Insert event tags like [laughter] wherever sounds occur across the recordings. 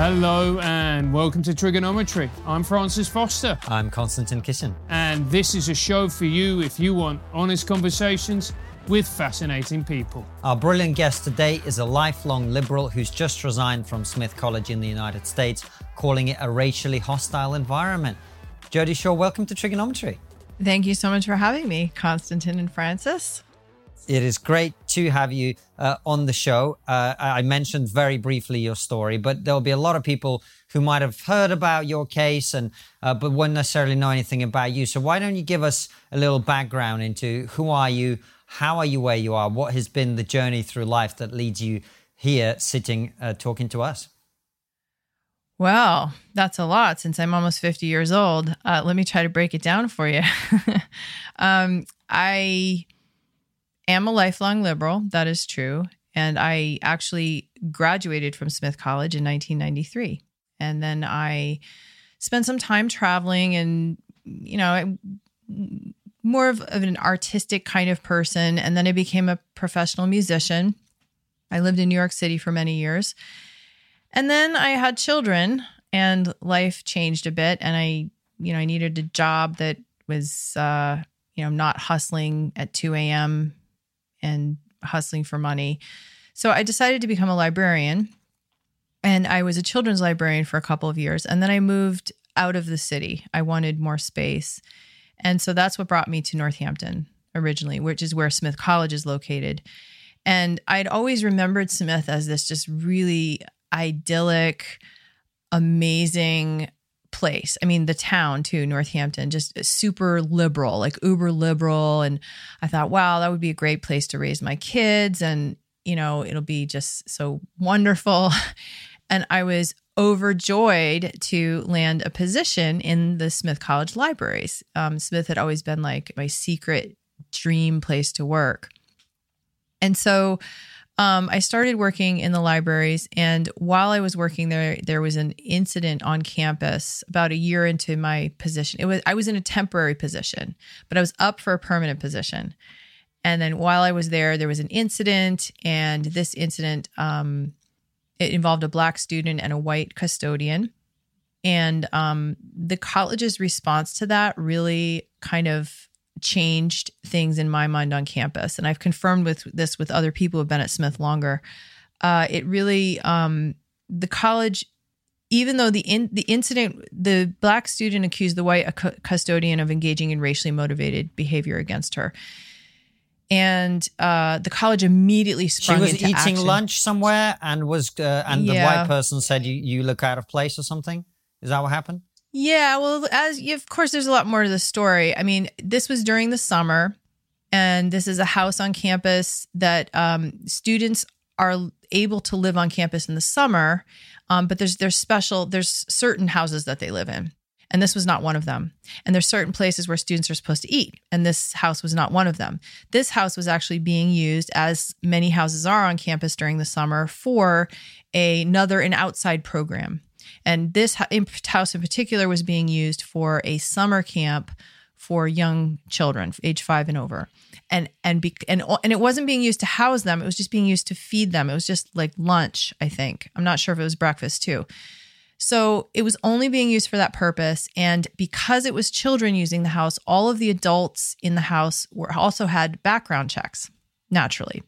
Hello and welcome to TRIGGERnometry. I'm Francis Foster, I'm Konstantin Kisin. and this is a show for you if you want honest conversations with fascinating people. Our brilliant guest today is a lifelong liberal who's just resigned from Smith College in the United States, calling it a racially hostile environment. Jodi Shaw, welcome to TRIGGERnometry. Thank you so much for having me, Konstantin and Francis. It is great to have you uh, on the show. Uh, I mentioned very briefly your story, but there'll be a lot of people who might have heard about your case and uh, but won't necessarily know anything about you. So why don't you give us a little background into who are you, how are you where you are, what has been the journey through life that leads you here, sitting uh, talking to us. Well, that's a lot since I'm almost 50 years old. Uh, let me try to break it down for you. [laughs] um, I am a lifelong liberal. That is true. And I actually graduated from Smith College in 1993. And then I spent some time traveling and, you know, I, more of, of an artistic kind of person. And then I became a professional musician. I lived in New York City for many years. And then I had children and life changed a bit. And I, you know, I needed a job that was, uh, you know, not hustling at 2 a.m. and hustling for money. So I decided to become a librarian. And I was a children's librarian for a couple of years. And then I moved out of the city. I wanted more space. And so that's what brought me to Northampton originally, which is where Smith College is located. And I'd always remembered Smith as this just really idyllic, amazing place. I mean, the town too, Northampton, just super liberal, like uber liberal. And I thought, wow, that would be a great place to raise my kids. And, you know, it'll be just so wonderful. [laughs] And I was overjoyed to land a position in the Smith College libraries. Um, Smith had always been like my secret dream place to work. And so um, I started working in the libraries. And while I was working there, there was an incident on campus about a year into my position. It was I was in a temporary position, but I was up for a permanent position. And then while I was there, there was an incident, and this incident um, it involved a black student and a white custodian. And um, the college's response to that really kind of changed things in my mind on campus. And I've confirmed with this with other people who've been at Smith longer. Uh, it really, um, the college, even though the in, the incident, the black student accused the white cu- custodian of engaging in racially motivated behavior against her. And uh, the college immediately She sprung was into eating action. lunch somewhere and was uh, and the white person said you, you look out of place or something. Is that what happened? Yeah, well, as you, of course, there's a lot more to the story. I mean, this was during the summer, and this is a house on campus that um, students are able to live on campus in the summer, um, but there's there's special there's certain houses that they live in, and this was not one of them. And there's certain places where students are supposed to eat, and this house was not one of them. This house was actually being used, as many houses are on campus during the summer, for another an outside program. And this house in particular was being used for a summer camp for young children, age five and over. And and be, and and it wasn't being used to house them; it was just being used to feed them. It was just like lunch, I think. I'm not sure if it was breakfast too. So it was only being used for that purpose. And because it was children using the house, all of the adults in the house were also had background checks naturally.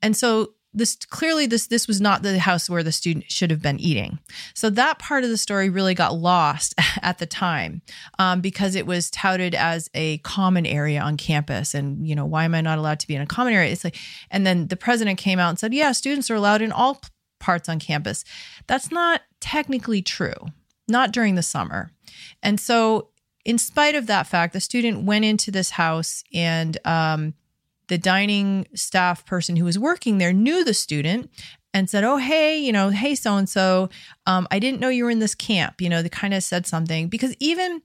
And so this clearly this this was not the house where the student should have been eating. So that part of the story really got lost [laughs] at the time um, because it was touted as a common area on campus. And you know, why am I not allowed to be in a common area? It's like, and then the president came out and said, yeah, students are allowed in all parts on campus. That's not technically true, not during the summer. And so, in spite of that fact, the student went into this house and um, the dining staff person who was working there knew the student and said, "Oh, hey, you know, hey, so and so, I didn't know you were in this camp." You know, they kind of said something because even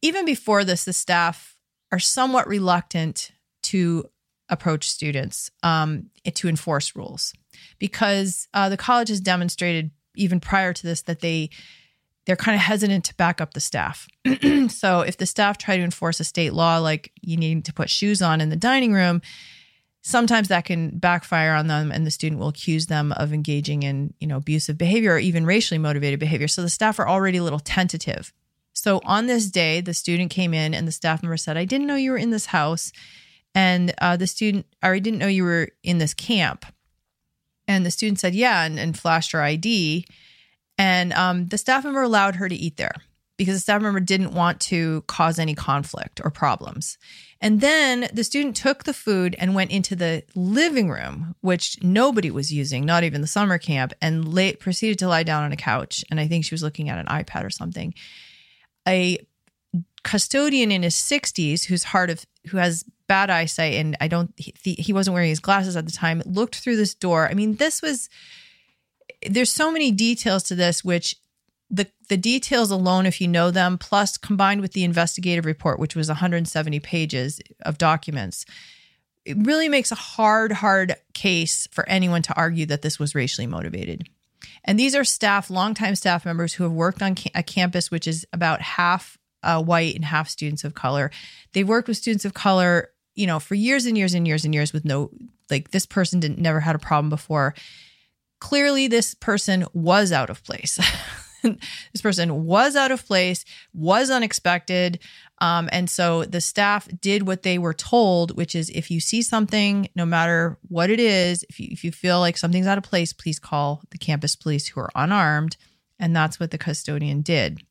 even before this, the staff are somewhat reluctant to approach students um, to enforce rules because uh, the college has demonstrated even prior to this that they they're kind of hesitant to back up the staff. [clears throat] so if the staff try to enforce a state law like you need to put shoes on in the dining room, sometimes that can backfire on them and the student will accuse them of engaging in you know abusive behavior or even racially motivated behavior. So the staff are already a little tentative. So on this day the student came in and the staff member said i didn't know you were in this house and uh, the student or i didn't know you were in this camp. And the student said yeah and, and flashed her id and um, the staff member allowed her to eat there because the staff member didn't want to cause any conflict or problems. And then the student took the food and went into the living room, which nobody was using, not even the summer camp, and lay, proceeded to lie down on a couch. And I think she was looking at an iPad or something. A custodian in his 60s who's hard of who has bad eyesight and I don't he, he wasn't wearing his glasses at the time looked through this door. I mean, this was there's so many details to this which the the details alone if you know them plus combined with the investigative report which was 170 pages of documents it really makes a hard hard case for anyone to argue that this was racially motivated. And these are staff longtime staff members who have worked on a campus which is about half uh, white and half students of color. They've worked with students of color you know for years and years and years and years with no like this person didn't never had a problem before clearly this person was out of place [laughs] this person was out of place, was unexpected. Um, and so the staff did what they were told, which is if you see something, no matter what it is, if you, if you feel like something's out of place, please call the campus police who are unarmed. And that's what the custodian did.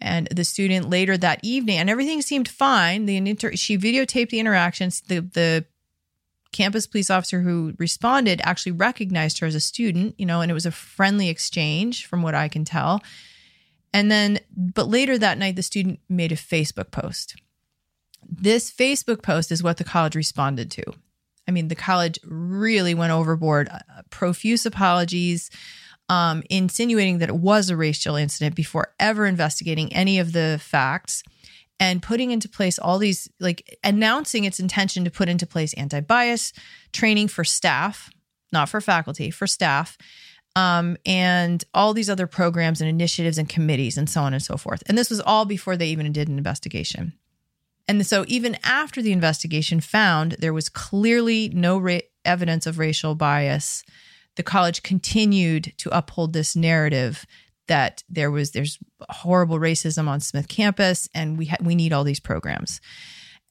And the student later that evening, and everything seemed fine. The inter- she videotaped the interactions. The the campus police officer who responded actually recognized her as a student, you know, and it was a friendly exchange from what I can tell. And then, but later that night, the student made a Facebook post. This Facebook post is what the college responded to. I mean, the college really went overboard, uh, profuse apologies, um, insinuating that it was a racial incident before ever investigating any of the facts and putting into place all these like announcing its intention to put into place anti-bias training for staff not for faculty for staff um, and all these other programs and initiatives and committees and so on and so forth. And this was all before they even did an investigation. And so even after the investigation found there was clearly no ra- evidence of racial bias the college continued to uphold this narrative that there was there's horrible racism on Smith campus, and we ha- we need all these programs.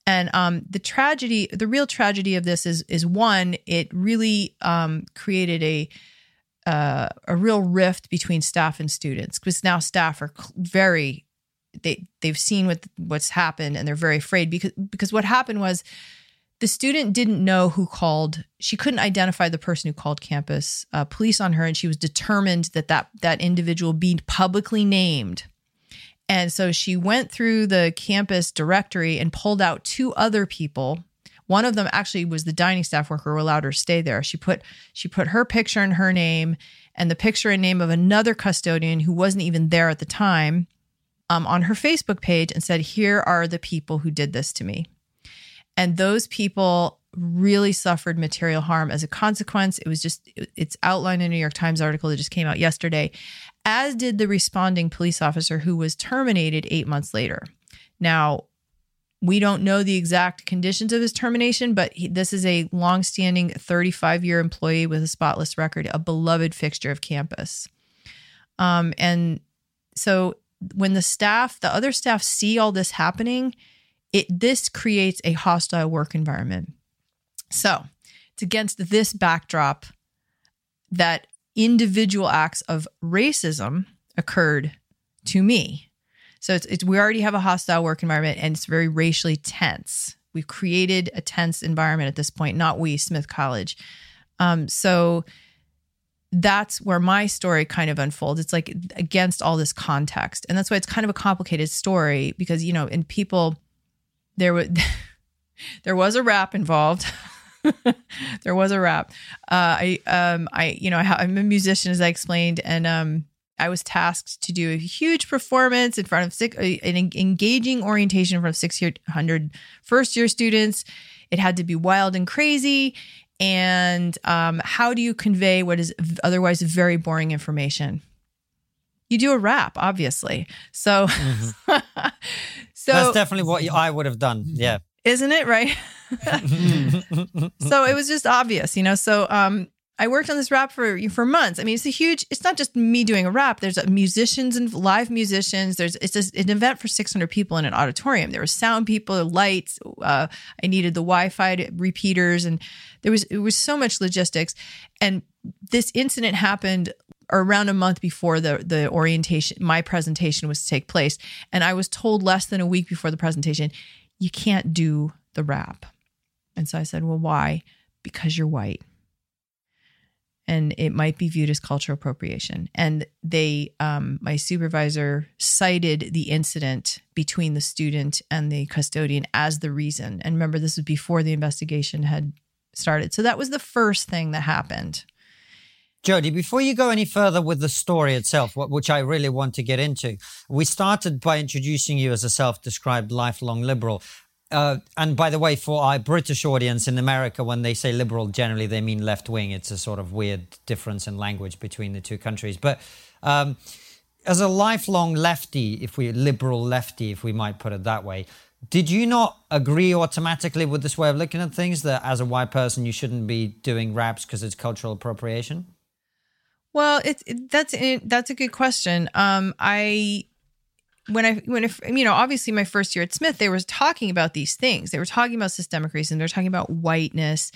And um, the tragedy, the real tragedy of this is is one, it really um, created a uh, a real rift between staff and students because now staff are very they they've seen what what's happened and they're very afraid because because what happened was the student didn't know who called. She couldn't identify the person who called campus uh, police on her, and she was determined that that that individual be publicly named. And so she went through the campus directory and pulled out two other people. One of them actually was the dining staff worker who allowed her to stay there. She put she put her picture and her name and the picture and name of another custodian who wasn't even there at the time um, on her Facebook page and said, "Here are the people who did this to me." And those people really suffered material harm as a consequence. It was just, it's outlined in a New York Times article that just came out yesterday, as did the responding police officer who was terminated eight months later. Now, we don't know the exact conditions of his termination, but he, this is a longstanding 35 year employee with a spotless record, a beloved fixture of campus. Um, and so when the staff, the other staff see all this happening, it this creates a hostile work environment. So, it's against this backdrop that individual acts of racism occurred to me. So it's, it's we already have a hostile work environment and it's very racially tense. We've created a tense environment at this point, not we, Smith College. Um, so that's where my story kind of unfolds. It's like against all this context. And that's why it's kind of a complicated story because, you know, and people there was [laughs] there was a rap involved. [laughs] there was a rap. Uh, I um I you know I, am a musician as I explained, and um I was tasked to do a huge performance in front of six, an engaging orientation in front of 600 first year students. It had to be wild and crazy. And um, how do you convey what is otherwise very boring information? You do a rap, obviously. So, mm-hmm. [laughs] So that's definitely what I would have done. Yeah. Isn't it right? [laughs] [laughs] so it was just obvious, you know. So um, I worked on this rap for for months. I mean, it's a huge. It's not just me doing a rap. There's musicians and live musicians. There's it's a, an event for 600 people in an auditorium. There were sound people, lights. Uh, I needed the Wi-Fi repeaters, and there was it was so much logistics. And this incident happened around a month before the the orientation my presentation was to take place and i was told less than a week before the presentation you can't do the rap and so i said well why because you're white and it might be viewed as cultural appropriation. And they um, my supervisor cited the incident between the student and the custodian as the reason. And remember this was before the investigation had started. So that was the first thing that happened. Jodi, before you go any further with the story itself, which I really want to get into, we started by introducing you as a self described lifelong liberal. Uh, and by the way, for our British audience in America, when they say liberal, generally they mean left wing. It's a sort of weird difference in language between the two countries. But um, as a lifelong lefty, if we liberal lefty, if we might put it that way, did you not agree automatically with this way of looking at things that as a white person you shouldn't be doing raps because it's cultural appropriation? Well, it's it, that's it, that's a good question. Um, I when I when if you know obviously my first year at Smith they were talking about these things. They were talking about systemic racism. They were talking about whiteness,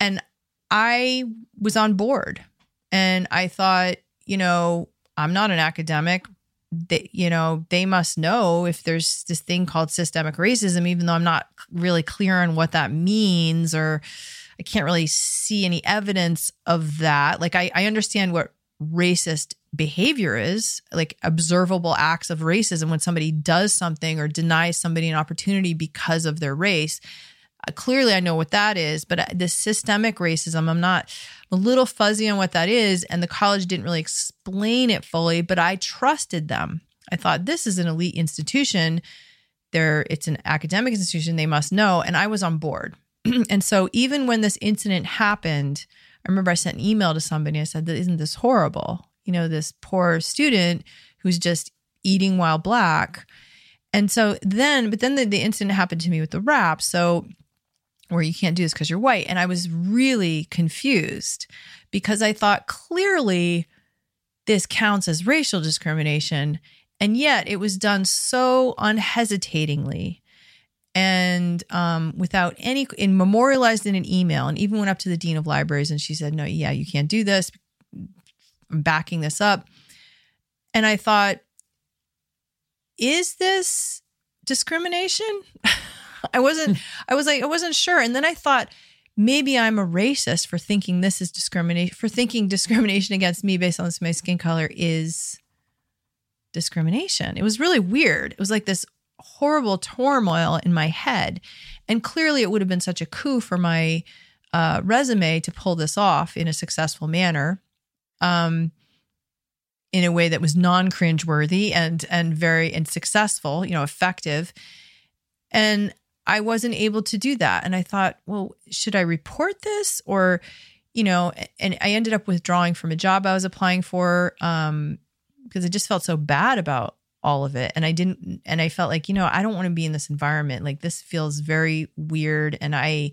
and I was on board. And I thought, you know, I'm not an academic. They, you know, they must know if there's this thing called systemic racism, even though I'm not really clear on what that means or I can't really see any evidence of that. Like I, I understand what racist behavior is, like observable acts of racism when somebody does something or denies somebody an opportunity because of their race. Uh, clearly, I know what that is, but uh, the systemic racism, I'm not I'm a little fuzzy on what that is. And the college didn't really explain it fully, but I trusted them. I thought this is an elite institution. There, it's an academic institution. They must know. And I was on board. [clears throat] and so even when this incident happened, I remember I sent an email to somebody. I said, "Isn't this horrible? You know, this poor student who's just eating while black." And so then, but then the, the incident happened to me with the rap. So where you can't do this because you're white. And I was really confused because I thought clearly this counts as racial discrimination. And yet it was done so unhesitatingly and um, without any and memorialized in an email and even went up to the dean of libraries and she said no yeah you can't do this. I'm backing this up. And i thought is this discrimination? [laughs] I wasn't i was like i wasn't sure. And then i thought maybe i'm a racist for thinking this is discrimination for thinking discrimination against me based on my skin color is discrimination. It was really weird. It was like this horrible turmoil in my head. And clearly, it would have been such a coup for my uh, resume to pull this off in a successful manner, um, in a way that was non cringeworthy and and very and successful, you know, effective. And I wasn't able to do that. And I thought, well, should I report this or, you know, and I ended up withdrawing from a job I was applying for um, because I just felt so bad about all of it. And i didn't and i felt like you know i don't want to be in this environment. Like this feels very weird and i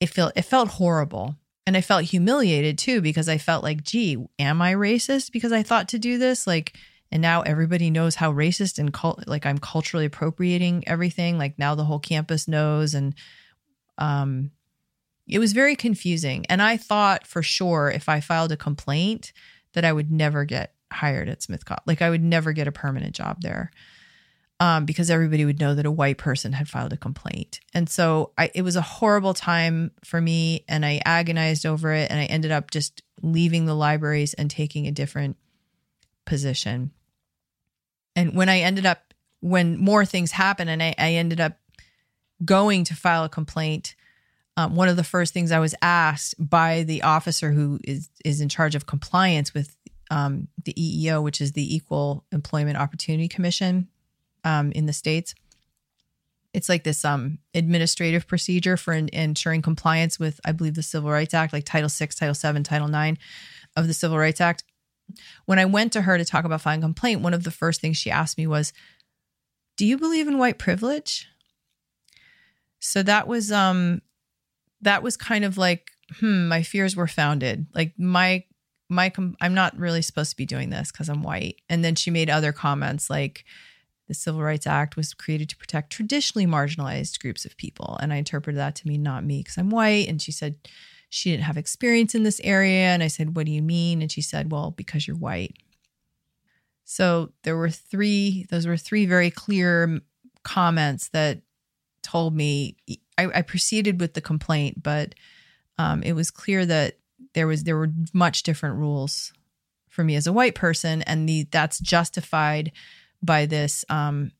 it felt it felt horrible. And i felt humiliated too because i felt like gee am i racist because i thought to do this? Like and now everybody knows how racist and cult like i'm culturally appropriating everything. Like now the whole campus knows and um it was very confusing. And i thought for sure if i filed a complaint that i would never get hired at Smith College. Like I would never get a permanent job there. Um, because everybody would know that a white person had filed a complaint. And so I, it was a horrible time for me and I agonized over it and I ended up just leaving the libraries and taking a different position. And when I ended up, when more things happened and I, I ended up going to file a complaint, um, one of the first things I was asked by the officer who is is in charge of compliance with um, the EEO, which is the Equal Employment Opportunity Commission um, in the states. It's like this um, administrative procedure for in, ensuring compliance with, I believe, the Civil Rights Act, like Title VI, Title VII, Title IX of the Civil Rights Act. When I went to her to talk about filing complaint, one of the first things she asked me was, "Do you believe in white privilege?" So that was um that was kind of like, hmm, my fears were founded. Like my my com- I'm not really supposed to be doing this because I'm white. And then she made other comments like the Civil Rights Act was created to protect traditionally marginalized groups of people. And I interpreted that to mean not me because I'm white. And she said she didn't have experience in this area. And I said, What do you mean? And she said, Well, because you're white. So there were three, those were three very clear comments that told me I, I proceeded with the complaint, but um, it was clear that there was there were much different rules for me as a white person, and the that's justified by this um,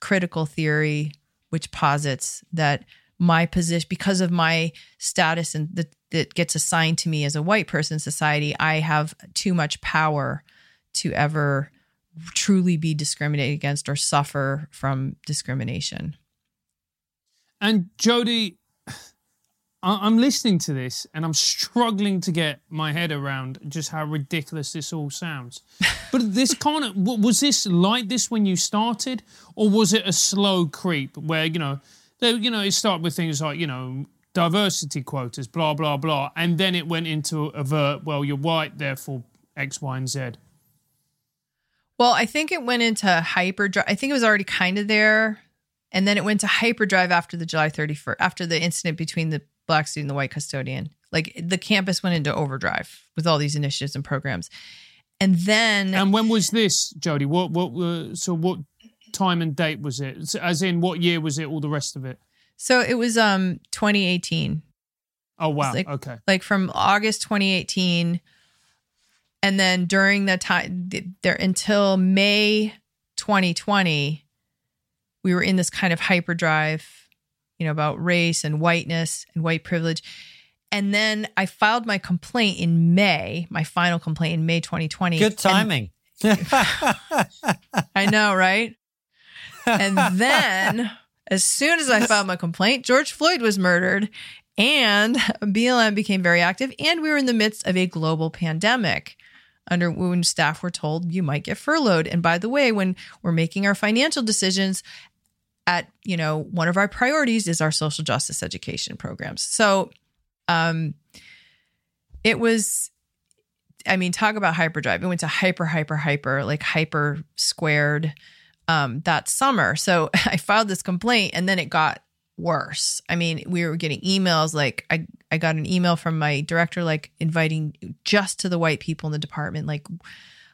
critical theory, which posits that my position, because of my status and that that gets assigned to me as a white person in society, I have too much power to ever truly be discriminated against or suffer from discrimination. And I'm listening to this and I'm struggling to get my head around just how ridiculous this all sounds. [laughs] But this kind of was this like this when you started, or was it a slow creep where you know, they, you know, it started with things like you know diversity quotas, blah blah blah, and then it went into avert. Well, you're white, therefore X, Y, and Z. Well, I think it went into hyperdrive. I think it was already kind of there, and then it went to hyperdrive after the July 31st, after the incident between the black student the white custodian. Like the campus went into overdrive with all these initiatives and programs. And then And when was this, Jodi? What what uh, so what time and date was it? As in what year was it all the rest of it? So it was um 2018. Oh wow. Like, okay. Like from August 2018 and then during the time there until May 2020 we were in this kind of hyperdrive you know, about race and whiteness and white privilege. And then I filed my complaint in May, my final complaint in May 2020. Good timing. [laughs] I know, right? And then, as soon as I filed my complaint, George Floyd was murdered and BLM became very active. And we were in the midst of a global pandemic under when staff were told you might get furloughed. And by the way, when we're making our financial decisions, at you know one of our priorities is our social justice education programs. So um it was i mean talk about hyperdrive. It went to hyper hyper hyper like hyper squared um that summer. So [laughs] i filed this complaint and then it got worse. I mean we were getting emails like i i got an email from my director like inviting just to the white people in the department like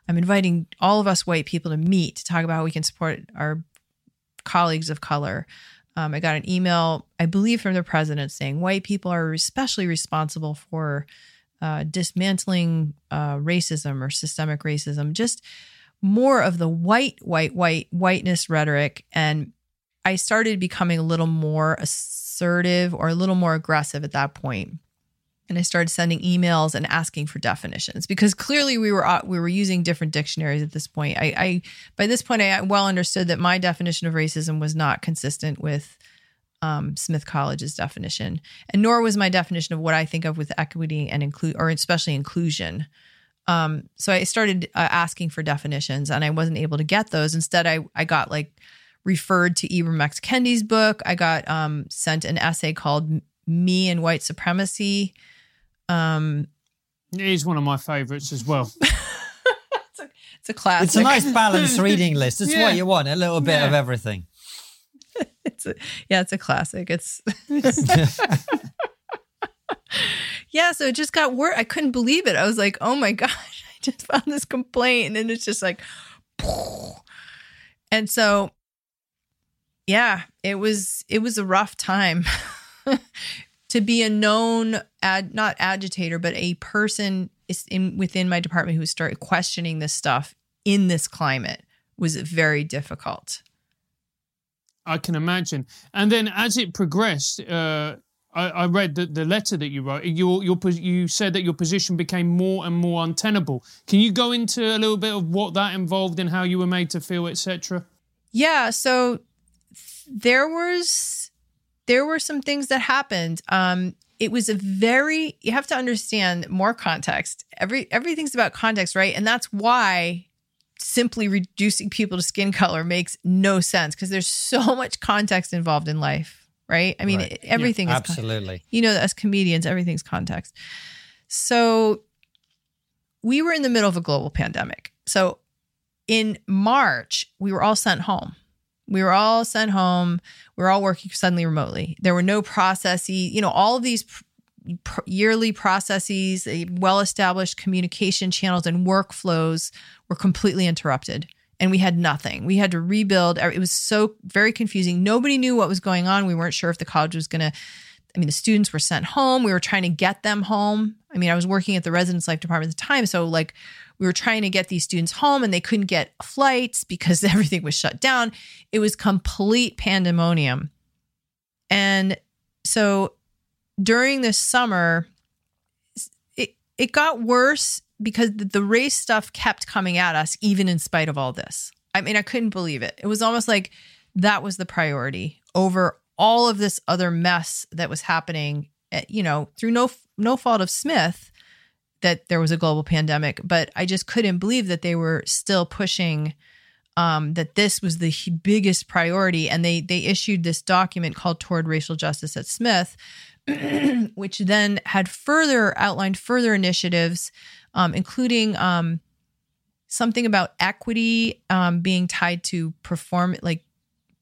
i'm inviting all of us white people to meet to talk about how we can support our colleagues of color. Um, I got an email, I believe, from the president saying white people are especially responsible for uh, dismantling uh, racism or systemic racism, just more of the white, white, white, whiteness rhetoric. And I started becoming a little more assertive or a little more aggressive at that point and I started sending emails and asking for definitions because clearly we were uh, we were using different dictionaries at this point. I, I by this point I well understood that my definition of racism was not consistent with um, Smith College's definition, and nor was my definition of what I think of with equity and include or especially inclusion. Um, so I started uh, asking for definitions, and I wasn't able to get those. Instead, I I got like referred to Ibram X Kendi's book. I got um, sent an essay called "Me and White Supremacy." Um, it is one of my favorites as well. [laughs] it's, a, it's, a, classic. It's a nice balanced [laughs] reading list. It's yeah. what you want, a little bit yeah. of everything. [laughs] it's a, yeah, it's a classic. It's yeah. So it just got worse. I couldn't believe it. I was like, oh my gosh, I just found this complaint, and then it's just like, and so yeah, it was it was a rough time to be a known ad not agitator but a person is in within my department who started questioning this stuff in this climate was very difficult i can imagine and then as it progressed uh, I, I, read the, the letter that you wrote. You, your, you said that your position became more and more untenable. Can you go into a little bit of what that involved and how you were made to feel, etc.? Yeah. So there was there were some things that happened. Um, it was a very you have to understand more context. Every everything's about context, right? And that's why simply reducing people to skin color makes no sense because there's so much context involved in life. right? I mean, Right. everything is con- Absolutely. you know, as comedians, everything's context. So we were in the middle of a global pandemic. So in March, we were all sent home. We were all sent home. We were all working suddenly remotely. There were no processes, you know, all of these pr- yearly processes, well established communication channels and workflows were completely interrupted. And we had nothing. We had to rebuild. It was so very confusing. Nobody knew what was going on. We weren't sure if the college was going to I mean, the students were sent home. We were trying to get them home. I mean, I was working at the residence life department at the time. So, like, we were trying to get these students home and they couldn't get flights because [laughs] everything was shut down. It was complete pandemonium. And so, during this summer, it, it got worse because the, race stuff kept coming at us, even in spite of all this. I mean, I couldn't believe it. It was almost like that was the priority over all of this other mess that was happening eh, you know through no no fault of smith that there was a global pandemic but i just couldn't believe that they were still pushing um, that this was the biggest priority and they they issued this document called toward racial justice at smith [clears throat] which then had further outlined further initiatives um, including um, something about equity um, being tied to perform like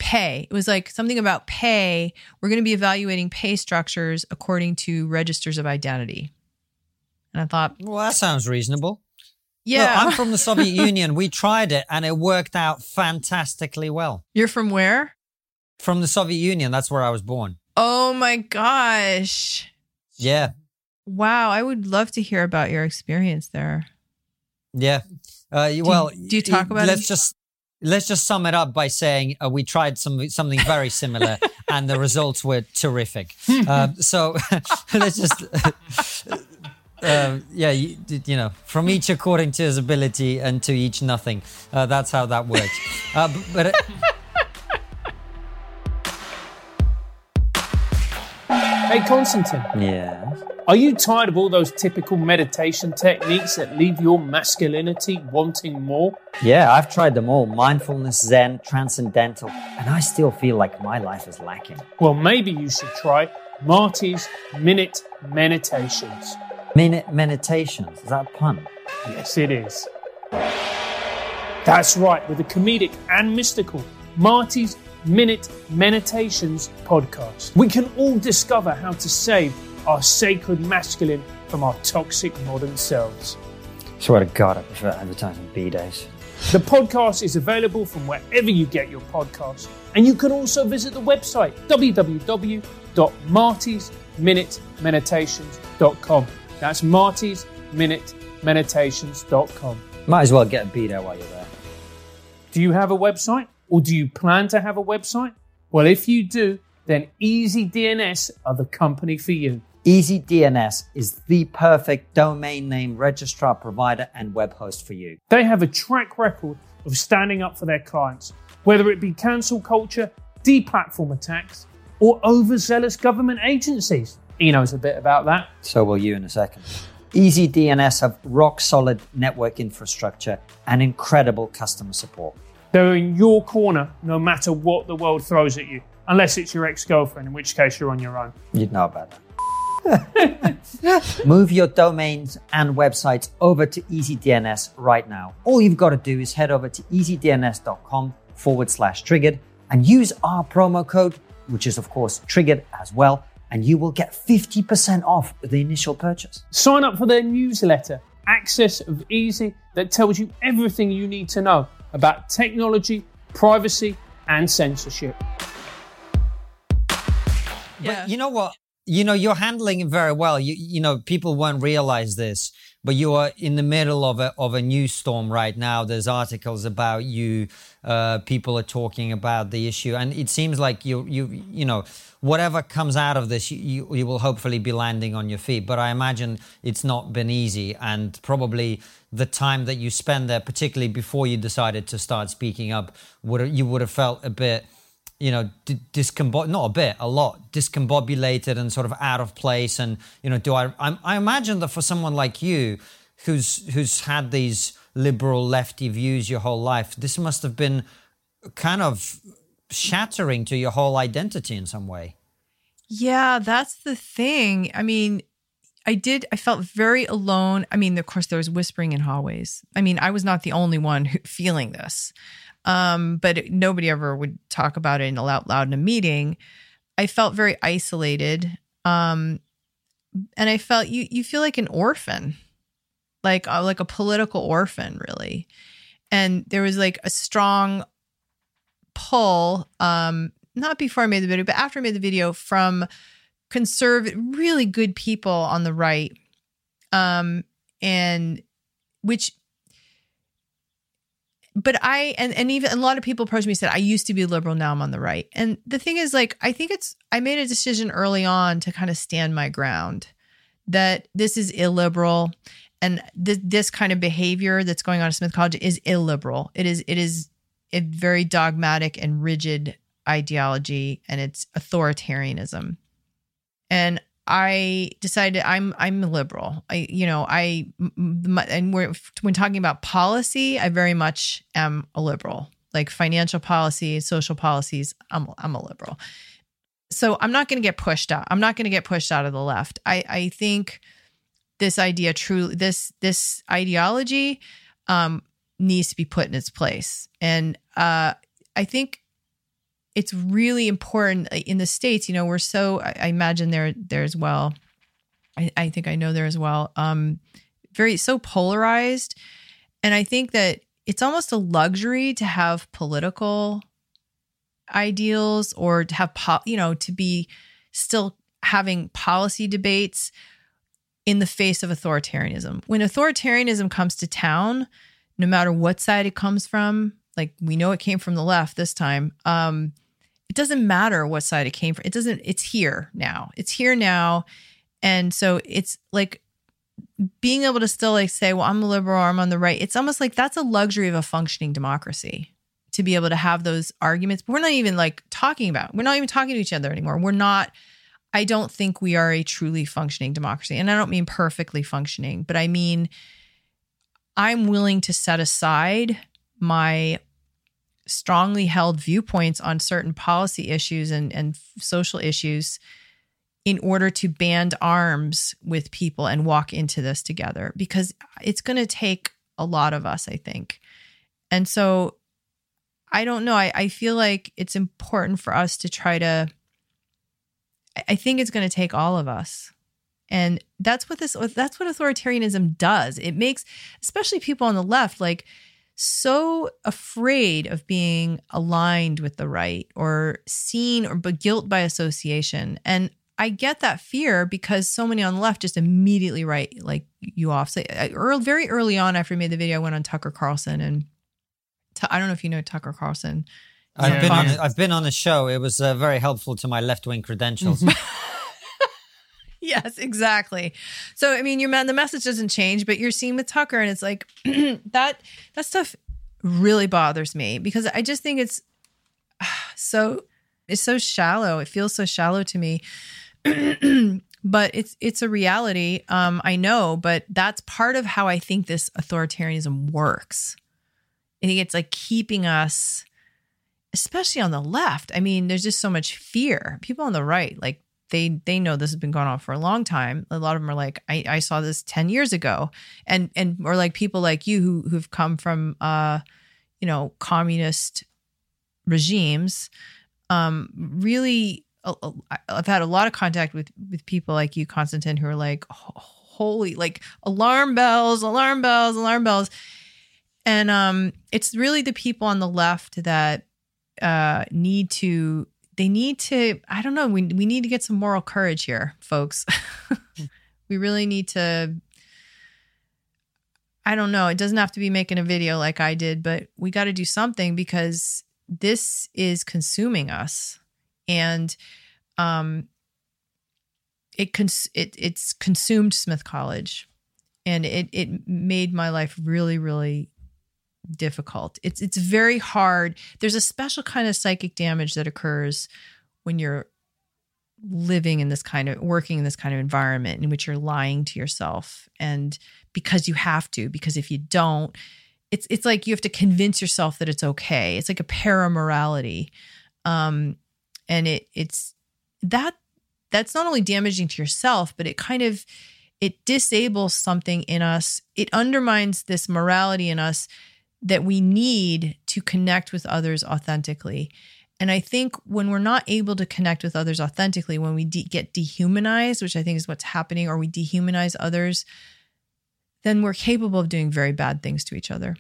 pay. It was like something about pay. We're going to be evaluating pay structures according to registers of identity. And I thought, Well, that sounds reasonable. yeah, Look, I'm from the Soviet [laughs] Union. We tried it and it worked out fantastically well. you're from where? From the Soviet Union, that's where I was born. Oh my gosh. Yeah. Wow. I would love to hear about your experience there. Yeah. Uh, you- well, do you talk about it? Let's just let's just sum it up by saying uh, we tried some something very similar, [laughs] and the results were terrific. [laughs] uh, so let's just. Uh, yeah, you, you know, from each according to his ability and to each nothing. Uh, that's how that works. [laughs] Uh, b- but it, Hey, Konstantin, yeah, are you tired of all those typical meditation techniques that leave your masculinity wanting more? Yeah, I've tried them all mindfulness, Zen, transcendental, and I still feel like my life is lacking. Well, maybe you should try Marty's Minute Meditations. Minute meditations, is that a pun? Yes, it is. That's right, with the comedic and mystical Marty's Minute Meditations podcast. We can all discover how to save our sacred masculine from our toxic modern selves. Swear to God, I prefer advertising B days. The podcast is available from wherever you get your podcasts, and you can also visit the website www.martysminute-meditations.com. That's martysminute-meditations.com. Might as well get a B day while you're there. Do you have a website or do you plan to have a website? Well, if you do, then EasyDNS are the company for you. EasyDNS is the perfect domain name registrar provider and web host for you. They have a track record of standing up for their clients, whether it be cancel culture, deplatform attacks, or overzealous government agencies. He knows a bit about that. So will you in a second. EasyDNS have rock solid network infrastructure and incredible customer support. They're in your corner no matter what the world throws at you, unless it's your ex girlfriend, in which case you're on your own. You'd know about that. [laughs] Move your domains and websites over to EasyDNS right now. All you've got to do is head over to easydns.com forward slash triggered and use our promo code, which is of course triggered as well, and you will get 50% off the initial purchase. Sign up for their newsletter, AxisOfEasy, that tells you everything you need to know about technology, privacy, and censorship. Yeah. you know what? You know, you're handling it very well. You, you know, people won't realize this, but you are in the middle of a of a news storm right now. There's articles about you. Uh, people are talking about the issue, and it seems like you you you know whatever comes out of this, you, you will hopefully be landing on your feet. But I imagine it's not been easy, and probably the time that you spend there, particularly before you decided to start speaking up, would you would have felt a bit you know, discombobulated, not a bit, a lot, discombobulated and sort of out of place. And, you know, do I, I, I imagine that for someone like you, who's, who's had these liberal lefty views your whole life, this must have been kind of shattering to your whole identity in some way. Yeah, that's the thing. I mean, I did, I felt very alone. I mean, of course, there was whispering in hallways. I mean, I was not the only one who, feeling this, um, but it, nobody ever would talk about it out loud in a meeting. I felt very isolated. Um, and I felt you, you feel like an orphan, like, uh, like a political orphan, really. And there was like a strong pull, um, not before I made the video, but after I made the video from conservative, really good people on the right, um, and which. But I and and even a lot of people approached me and said I used to be liberal now I'm on the right and the thing is like I think it's I made a decision early on to kind of stand my ground that this is illiberal and th- this kind of behavior that's going on at Smith College is illiberal. It is it is a very dogmatic and rigid ideology and it's authoritarianism. And I decided I'm I'm a liberal. I you know I my, and we're, when talking about policy, I very much am a liberal. Like financial policy, social policies, I'm I'm a liberal. So I'm not going to get pushed out. I'm not going to get pushed out of the left. I I think this idea truly this this ideology um, needs to be put in its place, and uh, I think it's really important uh, in the states you know we're so i, imagine there there as well. I, I, think i know there as well. Um very so polarized. And i think that it's almost a luxury to have political ideals or to have po- you know to be still having policy debates in the face of authoritarianism. When authoritarianism comes to town no matter what side it comes from like we know it came from the left this time um it doesn't matter what side it came from. It doesn't, it's here now. It's here now. And so it's like being able to still like say, well, I'm a liberal, I'm on the right. It's almost like that's a luxury of a functioning democracy to be able to have those arguments. But we're not even like talking about, we're not even talking to each other anymore. We're not, I don't think we are a truly functioning democracy. And I don't mean perfectly functioning, but I mean, I'm willing to set aside my strongly held viewpoints on certain policy issues and, and social issues in order to band arms with people and walk into this together because it's going to take a lot of us, I think. And so I don't know. I, I feel like it's important for us to try to, I think it's going to take all of us. And that's what this, that's what authoritarianism does. It makes, especially people on the left, like, so afraid of being aligned with the right or seen or but guilt by association. And I get that fear because so many on the left just immediately write like you off. So early, very early on after I made the video, I went on Tucker Carlson and I don't know if you know Tucker Carlson. I've been on. I've been on a show. It was uh, very helpful to my left wing credentials. [laughs] [laughs] yes, exactly. So I mean, your man, the message doesn't change, but you're seeing with Tucker, and it's like [clears throat] that that stuff really bothers me because I just think it's [sighs] so it's so shallow. It feels so shallow to me. [clears throat] but it's it's a reality. Um, I know, but that's part of how I think this authoritarianism works. I think it's like keeping us, especially on the left. I mean, there's just so much fear. People on the right, like they they know this has been going on for a long time. A lot of them are like, I, I saw this 10 years ago. And and or like people like you who who've come from uh, you know, communist regimes. Um, really I've had a lot of contact with with people like you, Konstantin, who are like, holy, like alarm bells, alarm bells, alarm bells. And um, it's really the people on the left that uh, need to they need to i don't know we, we need to get some moral courage here folks. [laughs] We really need to i don't know it doesn't have to be making a video like i did but we got to do something because this is consuming us. And um it cons- it it's consumed smith college. And it it made my life really really difficult. It's it's very hard. There's a special kind of psychic damage that occurs when you're living in this kind of working in this kind of environment in which you're lying to yourself and because you have to because if you don't it's it's like you have to convince yourself that it's okay. It's like a paramorality. Um and it it's that that's not only damaging to yourself, but it kind of it disables something in us. It undermines this morality in us that we need to connect with others authentically. And I think when we're not able to connect with others authentically, when we de- get dehumanized, which I think is what's happening, or we dehumanize others, then we're capable of doing very bad things to each other.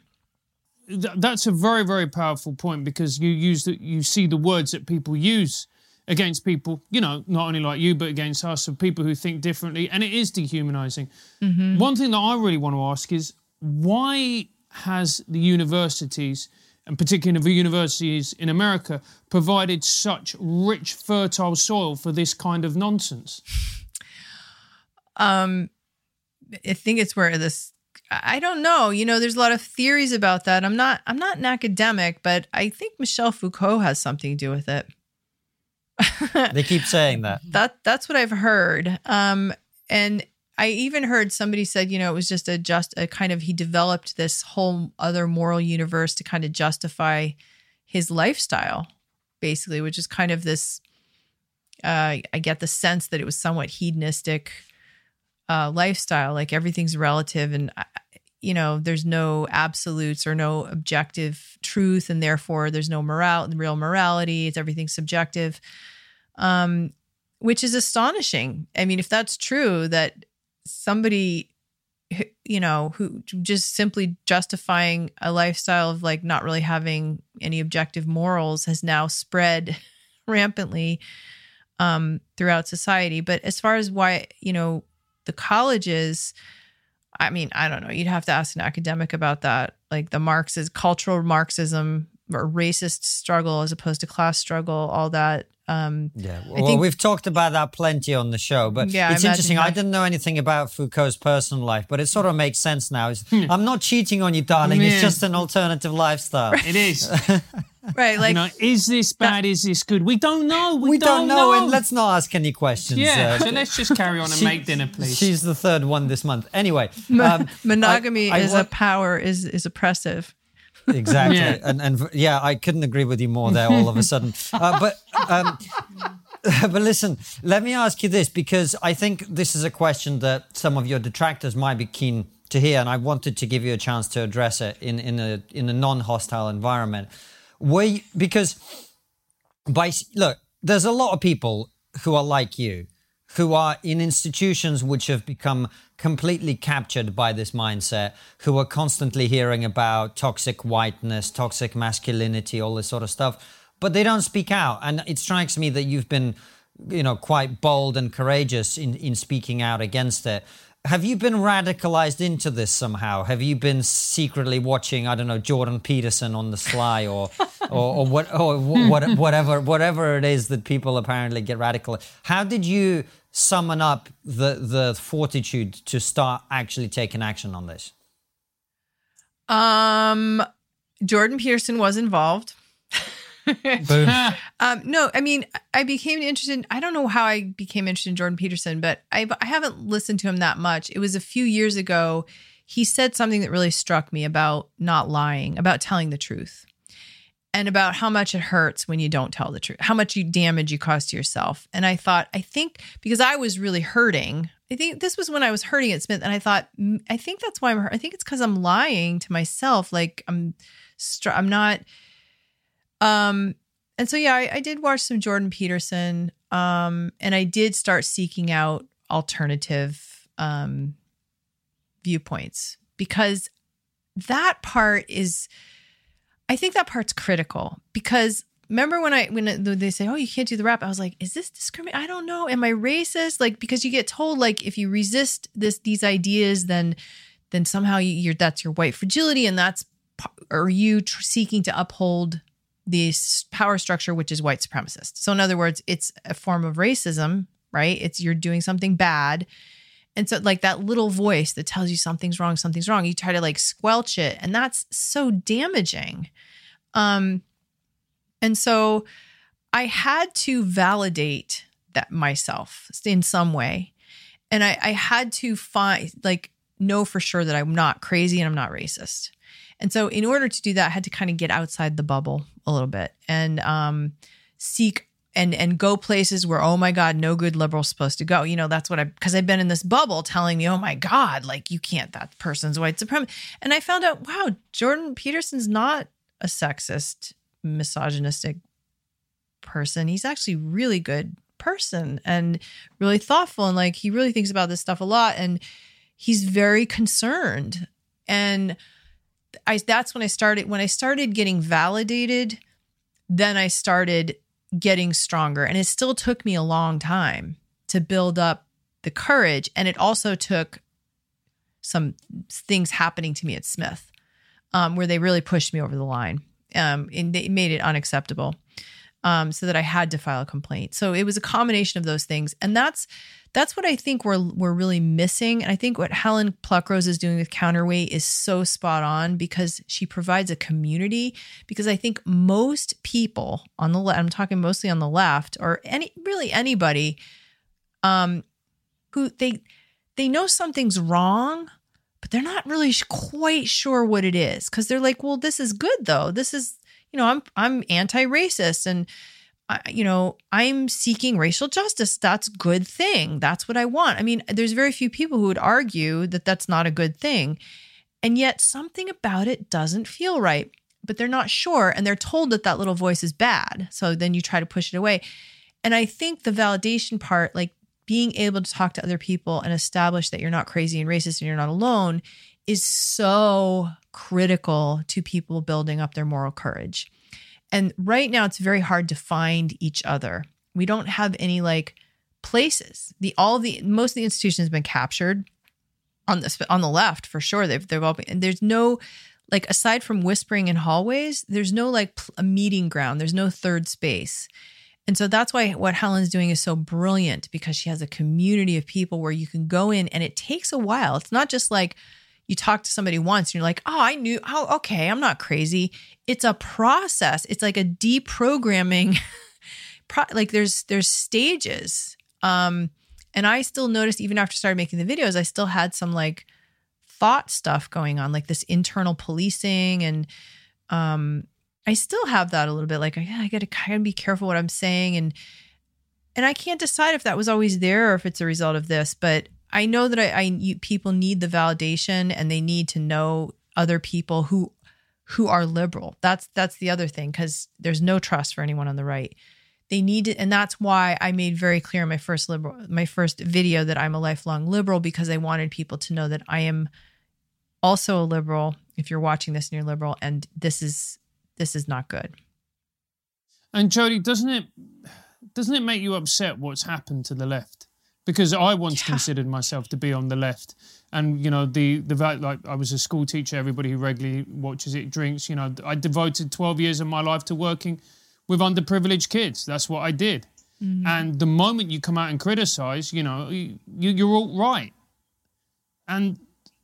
That's a very very powerful point because you use the, you see the words that people use against people you know not only like you but against us of people who think differently and it is dehumanizing mm-hmm. one thing that i really want to ask is why has the universities and particularly the universities in america provided such rich fertile soil for this kind of nonsense Um, I think it's where this. I don't know. You know, there's a lot of theories about that. I'm not. I'm not an academic, but I think Michel Foucault has something to do with it. They keep saying that. [laughs] That that's what I've heard. Um, and I even heard somebody said, you know, it was just a just a kind of he developed this whole other moral universe to kind of justify his lifestyle, basically, which is kind of this. Uh, I get the sense that it was somewhat hedonistic uh, lifestyle, like everything's relative, and uh, you know, there's no absolutes or no objective truth, and therefore there's no moral, real morality. It's everything subjective. Um, which is astonishing. I mean, if that's true, that somebody, you know, who just simply justifying a lifestyle of like not really having any objective morals has now spread [laughs] rampantly um, throughout society. But as far as why, you know, the colleges, I mean, I don't know. You'd have to ask an academic about that. Like the Marxist cultural Marxism or racist struggle as opposed to class struggle, all that. Um, Yeah, I well, think- we've talked about that plenty on the show, but Yeah, it's imagine interesting. you I didn't know anything about Foucault's personal life, but it sort of makes sense now. It's, I'm not cheating on you, darling. It's just an alternative lifestyle. it is [laughs] right. Like, you know is this bad is this good we don't know we, We don't know, and let's not ask any questions. yeah uh, so let's just carry on and she- make dinner please She's the third one this month. Anyway, [laughs] Mo- um, monogamy I- I is wa- a power is is oppressive. exactly, [laughs] Yeah. and and yeah, I couldn't agree with you more there. All of a sudden, uh, but um, [laughs] but listen, let me ask you this because I think this is a question that some of your detractors might be keen to hear, and I wanted to give you a chance to address it in in a in a non-hostile environment. Were you, because by look, there's a lot of people who are like you, who are in institutions which have become completely captured by this mindset, who are constantly hearing about toxic whiteness, toxic masculinity, all this sort of stuff, but they don't speak out. And it strikes me that you've been, you know, quite bold and courageous in, in speaking out against it. Have you been radicalized into this somehow? Have you been secretly watching, I don't know, Jordan Peterson on the sly, or, [laughs] or, or what, or what, whatever, whatever it is that people apparently get radical? How did you summon up the the fortitude to start actually taking action on this? Um, Jordan Peterson was involved. [laughs] Um, no, I mean, I became interested. I don't know how I became interested in Jordan Peterson, but I, I haven't listened to him that much. It was a few years ago. He said something that really struck me about not lying, about telling the truth, and about how much it hurts when you don't tell the truth, how much you damage you cause to yourself. And I thought, I think because I was really hurting. I think this was when I was hurting at Smith, and I thought, I think that's why I'm. hurt. I think it's because I'm lying to myself. Like I'm, str- I'm not. Um, and so yeah, I, I did watch some Jordan Peterson, um, and I did start seeking out alternative um, viewpoints because that part is, I think that part's critical because remember when I when they say, "Oh, you can't do the rap," I was like, "Is this discriminate? I don't know. Am I racist?" Like because you get told like if you resist this these ideas, then then somehow you, you're that's your white fragility, and that's are you tr- seeking to uphold this power structure which is white supremacist. So in other words it's a form of racism right? It's you're doing something bad. And so like that little voice that tells you something's wrong something's wrong you try to like squelch it and that's so damaging. Um and so i had to validate that myself in some way. And i i had to find like know for sure that i'm not crazy and i'm not racist and so, in order to do that, I had to kind of get outside the bubble a little bit and um, seek and and go places where oh my god no good liberal's supposed to go. You know that's what i because i've been in this bubble telling me oh my god like you can't that person's white supremacist. And i found out wow jordan peterson's not a sexist misogynistic person. He's actually really good person and really thoughtful and like he really thinks about this stuff a lot and he's very concerned. And i that's when i started when i started getting validated then i started getting stronger. And it still took me a long time to build up the courage. And it also took some things happening to me at Smith um, where they really pushed me over the line. Um, and they made it unacceptable um, so that I had to file a complaint. So it was a combination of those things. And that's that's what I think we're we're really missing. And I think what Helen Pluckrose is doing with Counterweight is so spot on because she provides a community. Because I think most people on the left, I'm talking mostly on the left, or any really anybody, um, who they they know something's wrong, but they're not really quite sure what it is because they're like, well, this is good though. This is you know, I'm I'm anti-racist and you know, I'm seeking racial justice. That's good thing. That's what I want. I mean, there's very few people who would argue that that's not a good thing. And yet something about it doesn't feel right, but they're not sure and they're told that that little voice is bad. So then you try to push it away. And I think the validation part, like being able to talk to other people and establish that you're not crazy and racist and you're not alone, is so critical to people building up their moral courage. And right now, it's very hard to find each other. We don't have any like places. The all the most of the institutions been captured on the on the left for sure. They've they've all been, and there's no like aside from whispering in hallways, there's no like a meeting ground. There's no third space. And so that's why what Helen's doing is so brilliant because she has a community of people where you can go in and it takes a while. It's not just like you talk to somebody once and you're like, oh, I knew, oh, okay, I'm not crazy. It's a process. It's like a deprogramming. [laughs] pro- like there's there's stages. Um, and I still noticed even after I started making the videos, I still had some like thought stuff going on, like this internal policing, and um, I still have that a little bit. Like, yeah, I gotta kind of be careful what I'm saying, and and I can't decide if that was always there or if it's a result of this, but I know that I, I you, people need the validation and they need to know other people who who are liberal. That's that's the other thing because there's no trust for anyone on the right. They need it, and that's why I made very clear in my first liberal my first video that I'm a lifelong liberal because I wanted people to know that I am also a liberal. If you're watching this and you're liberal, and this is this is not good. And Jodi, doesn't it doesn't it make you upset what's happened to the left? Because I once yeah. considered myself to be on the left, and you know the the like I was a school teacher. Everybody who regularly watches it drinks. You know, I devoted twelve years of my life to working with underprivileged kids. That's what I did. Mm-hmm. And the moment you come out and criticize, you know, you, you're all right, and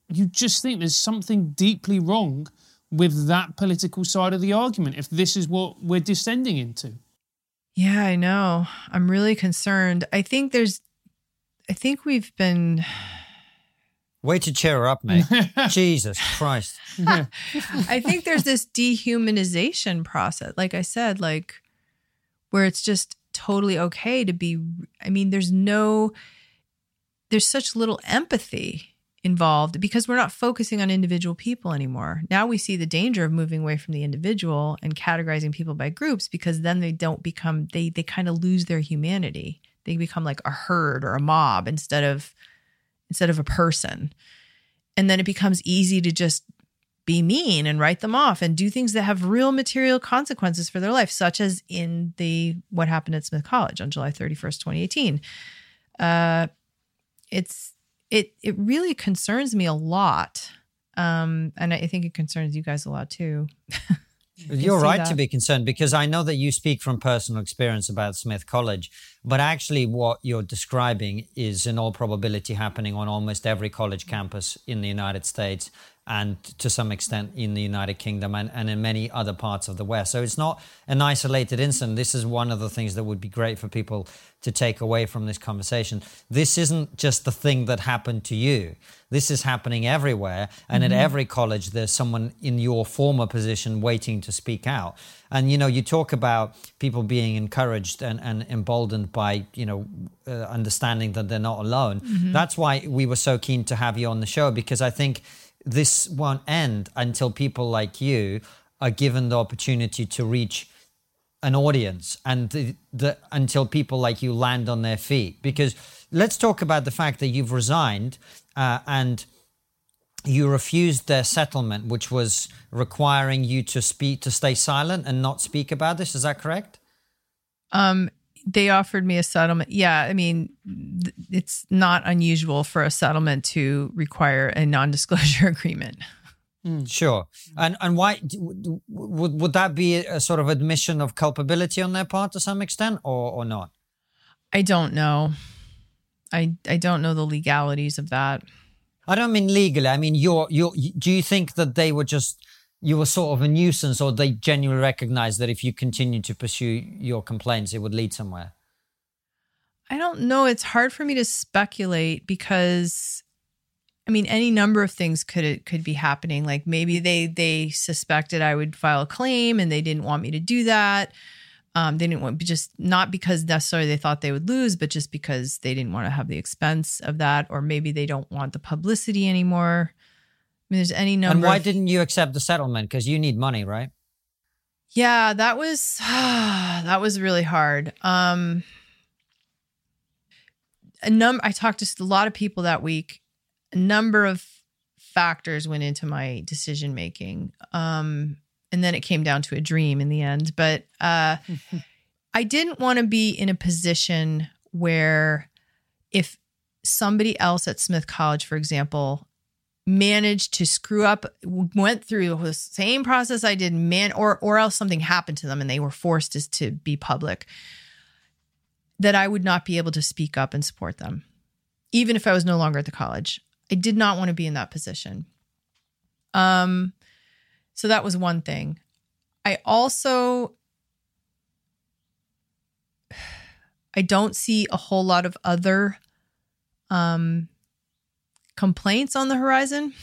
you just think there's something deeply wrong with that political side of the argument. If this is what we're descending into. Yeah, I know. I'm really concerned. I think there's I think we've been. Way to cheer her up, mate. [laughs] Jesus Christ. [laughs] I think there's this dehumanization process. Like I said, like where it's just totally okay to be. I mean, there's no, there's such little empathy involved because we're not focusing on individual people anymore. Now we see the danger of moving away from the individual and categorizing people by groups because then they don't become, they, they kind of lose their humanity they become like a herd or a mob instead of instead of a person. And then it becomes easy to just be mean and write them off and do things that have real material consequences for their life such as in the what happened at smith college on july 31st 2018 uh, it's it it really concerns me a lot um, and i think it concerns you guys a lot too. [laughs] You're right that. to be concerned because I know that you speak from personal experience about Smith College, but actually, what you're describing is in all probability happening on almost every college campus in the United States and to some extent in the United Kingdom and, and in many other parts of the West. So it's not an isolated incident. This is one of the things that would be great for people to take away from this conversation. This isn't just the thing that happened to you. This is happening everywhere. And mm-hmm. at every college, there's someone in your former position waiting to speak out. And you know, you talk about people being encouraged and, and emboldened by you know uh, understanding that they're not alone. That's why we were so keen to have you on the show because I think this won't end until people like you are given the opportunity to reach an audience and the, the until people like you land on their feet because let's talk about the fact that you've resigned uh, and you refused their settlement which was requiring you to speak to stay silent and not speak about this is that correct Um, they offered me a settlement. Yeah, I mean, th- it's not unusual for a settlement to require a non-disclosure [laughs] agreement. sure and and why d- w- would would that be a sort of admission of culpability on their part to some extent or or not I don't know. I I don't know the legalities of that. I don't mean legally. I mean, you're, you're, do you think that they were just, you were sort of a nuisance or they genuinely recognized that if you continue to pursue your complaints, it would lead somewhere? I don't know. It's hard for me to speculate because I mean any number of things could could be happening. Like maybe they they suspected I would file a claim and they didn't want me to do that. Um, they didn't want just not because necessarily they thought they would lose, but just because they didn't want to have the expense of that, or maybe they don't want the publicity anymore. I mean, there's any number. and why of- didn't you accept the settlement? Because you need money, right? Yeah, that was [sighs] that was really hard. Um a num I talked to a lot of people that week. A number of factors went into my decision making. Um and then it came down to a dream in the end, but uh [laughs] I didn't want to be in a position where if somebody else at Smith College, for example, managed to screw up went through the same process I did man or or else something happened to them and they were forced to, to be public that I would not be able to speak up and support them even if I was no longer at the college. I did not want to be in that position. Um so that was one thing I also I don't see a whole lot of other um complaints on the horizon.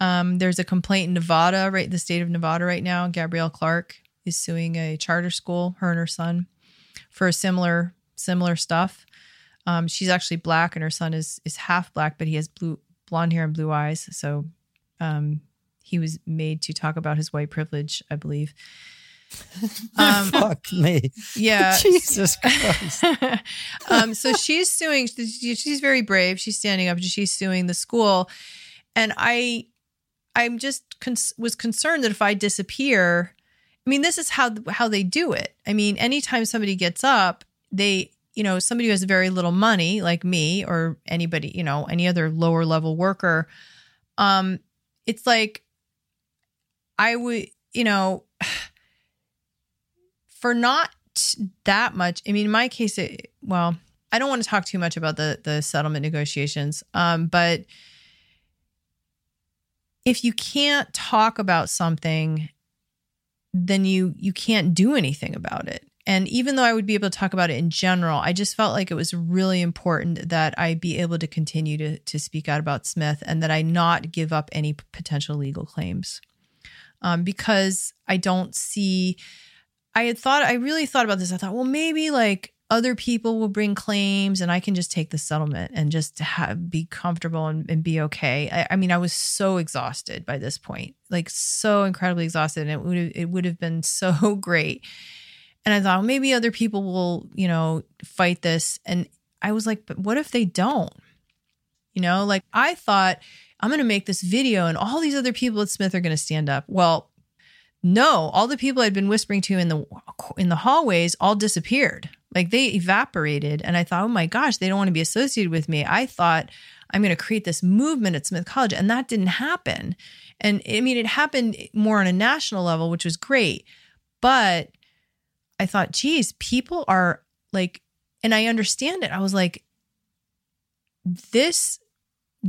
Um, there's a complaint in Nevada, right? The state of Nevada right now. Gabrielle Clark is suing a charter school, her and her son, for a similar similar stuff. Um, she's actually black, and her son is is half black, but he has blue blonde hair and blue eyes. So um, he was made to talk about his white privilege, I believe. [laughs] Um, Fuck me. yeah. [laughs] Jesus Christ. [laughs] um, so she's suing. She's very brave. She's standing up. She's suing the school, and I, I'm just cons- was concerned that if I disappear, I mean, this is how how they do it. I mean, anytime somebody gets up, they, you know, somebody who has very little money, like me or anybody, you know, any other lower level worker, um, it's like I would, you know [sighs] for not that much i mean in my case it, well i don't want to talk too much about the the settlement negotiations um but if you can't talk about something then you you can't do anything about it. And even though i would be able to talk about it in general i just felt like it was really important that i be able to continue to to speak out about smith and that i not give up any potential legal claims um, because i don't see I had thought, I really thought about this. I thought, well, maybe like other people will bring claims and I can just take the settlement and just have, be comfortable and, and be okay. I, I mean, I was so exhausted by this point, like so incredibly exhausted. And it would have, it would have been [laughs] so great. And I thought, well, maybe other people will, you know, fight this. And I was like, but what if they don't? You know, like I thought I'm going to make this video and all these other people at Smith are going to stand up. Well, no, all the people I'd been whispering to in the in the hallways all disappeared. Like they evaporated and I thought, "Oh my gosh, they don't want to be associated with me." I thought I'm going to create this movement at Smith College and that didn't happen. And I mean, it happened more on a national level, which was great. But I thought, "Geez, people are like and I understand it. I was like this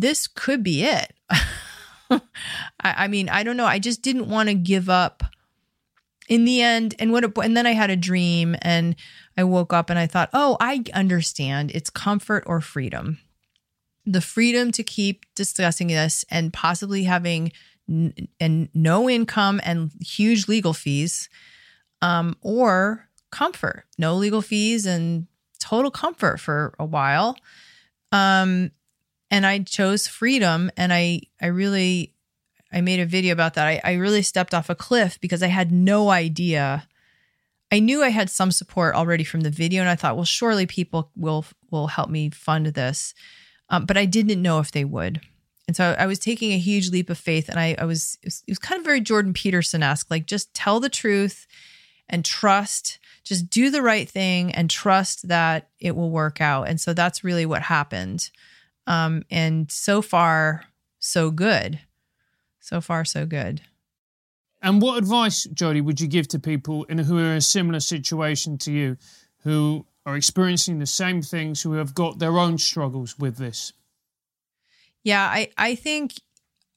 this could be it. [laughs] I, I mean, I don't know. I just didn't want to give up. In the end, and what, and then I had a dream, and I woke up and I thought, oh, I understand. It's comfort or freedom. The freedom to keep discussing this and possibly having n- and no income and huge legal fees, um, or comfort, no legal fees and total comfort for a while. Um, and I chose freedom, and I I really I made a video about that. I, I really stepped off a cliff because I had no idea. I knew I had some support already from the video, and I thought, well, surely people will will help me fund this, um, but I didn't know if they would. And so I was taking a huge leap of faith, and I, I was, it was it was kind of very Jordan Peterson esque, like just tell the truth and trust, just do the right thing and trust that it will work out. And so that's really what happened. Um, and so far, so good. So far, so good. And what advice, Jodi, would you give to people in, who are in a similar situation to you, who are experiencing the same things, who have got their own struggles with this? Yeah, I, I think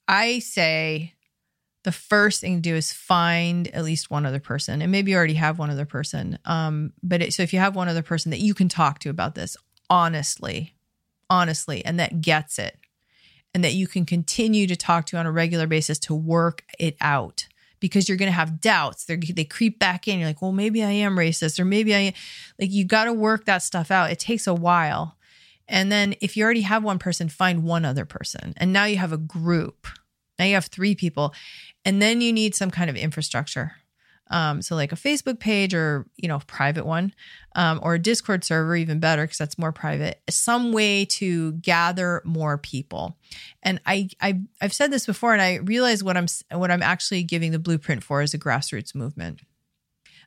I say the first thing to do is find at least one other person. And maybe you already have one other person. Um, but it, so if you have one other person that you can talk to about this honestly, honestly, and that gets it, and that you can continue to talk to on a regular basis to work it out because you're going to have doubts. They're, they creep back in. You're like, well, maybe I am racist, or maybe I like. You got to work that stuff out. It takes a while, and then if you already have one person, find one other person, and now you have a group. Now you have three people, and then you need some kind of infrastructure. Um, so like a Facebook page or you know private one, um, or a Discord server, even better because that's more private. Some way to gather more people. And I, I I've said this before, and I realize what I'm what I'm actually giving the blueprint for is a grassroots movement.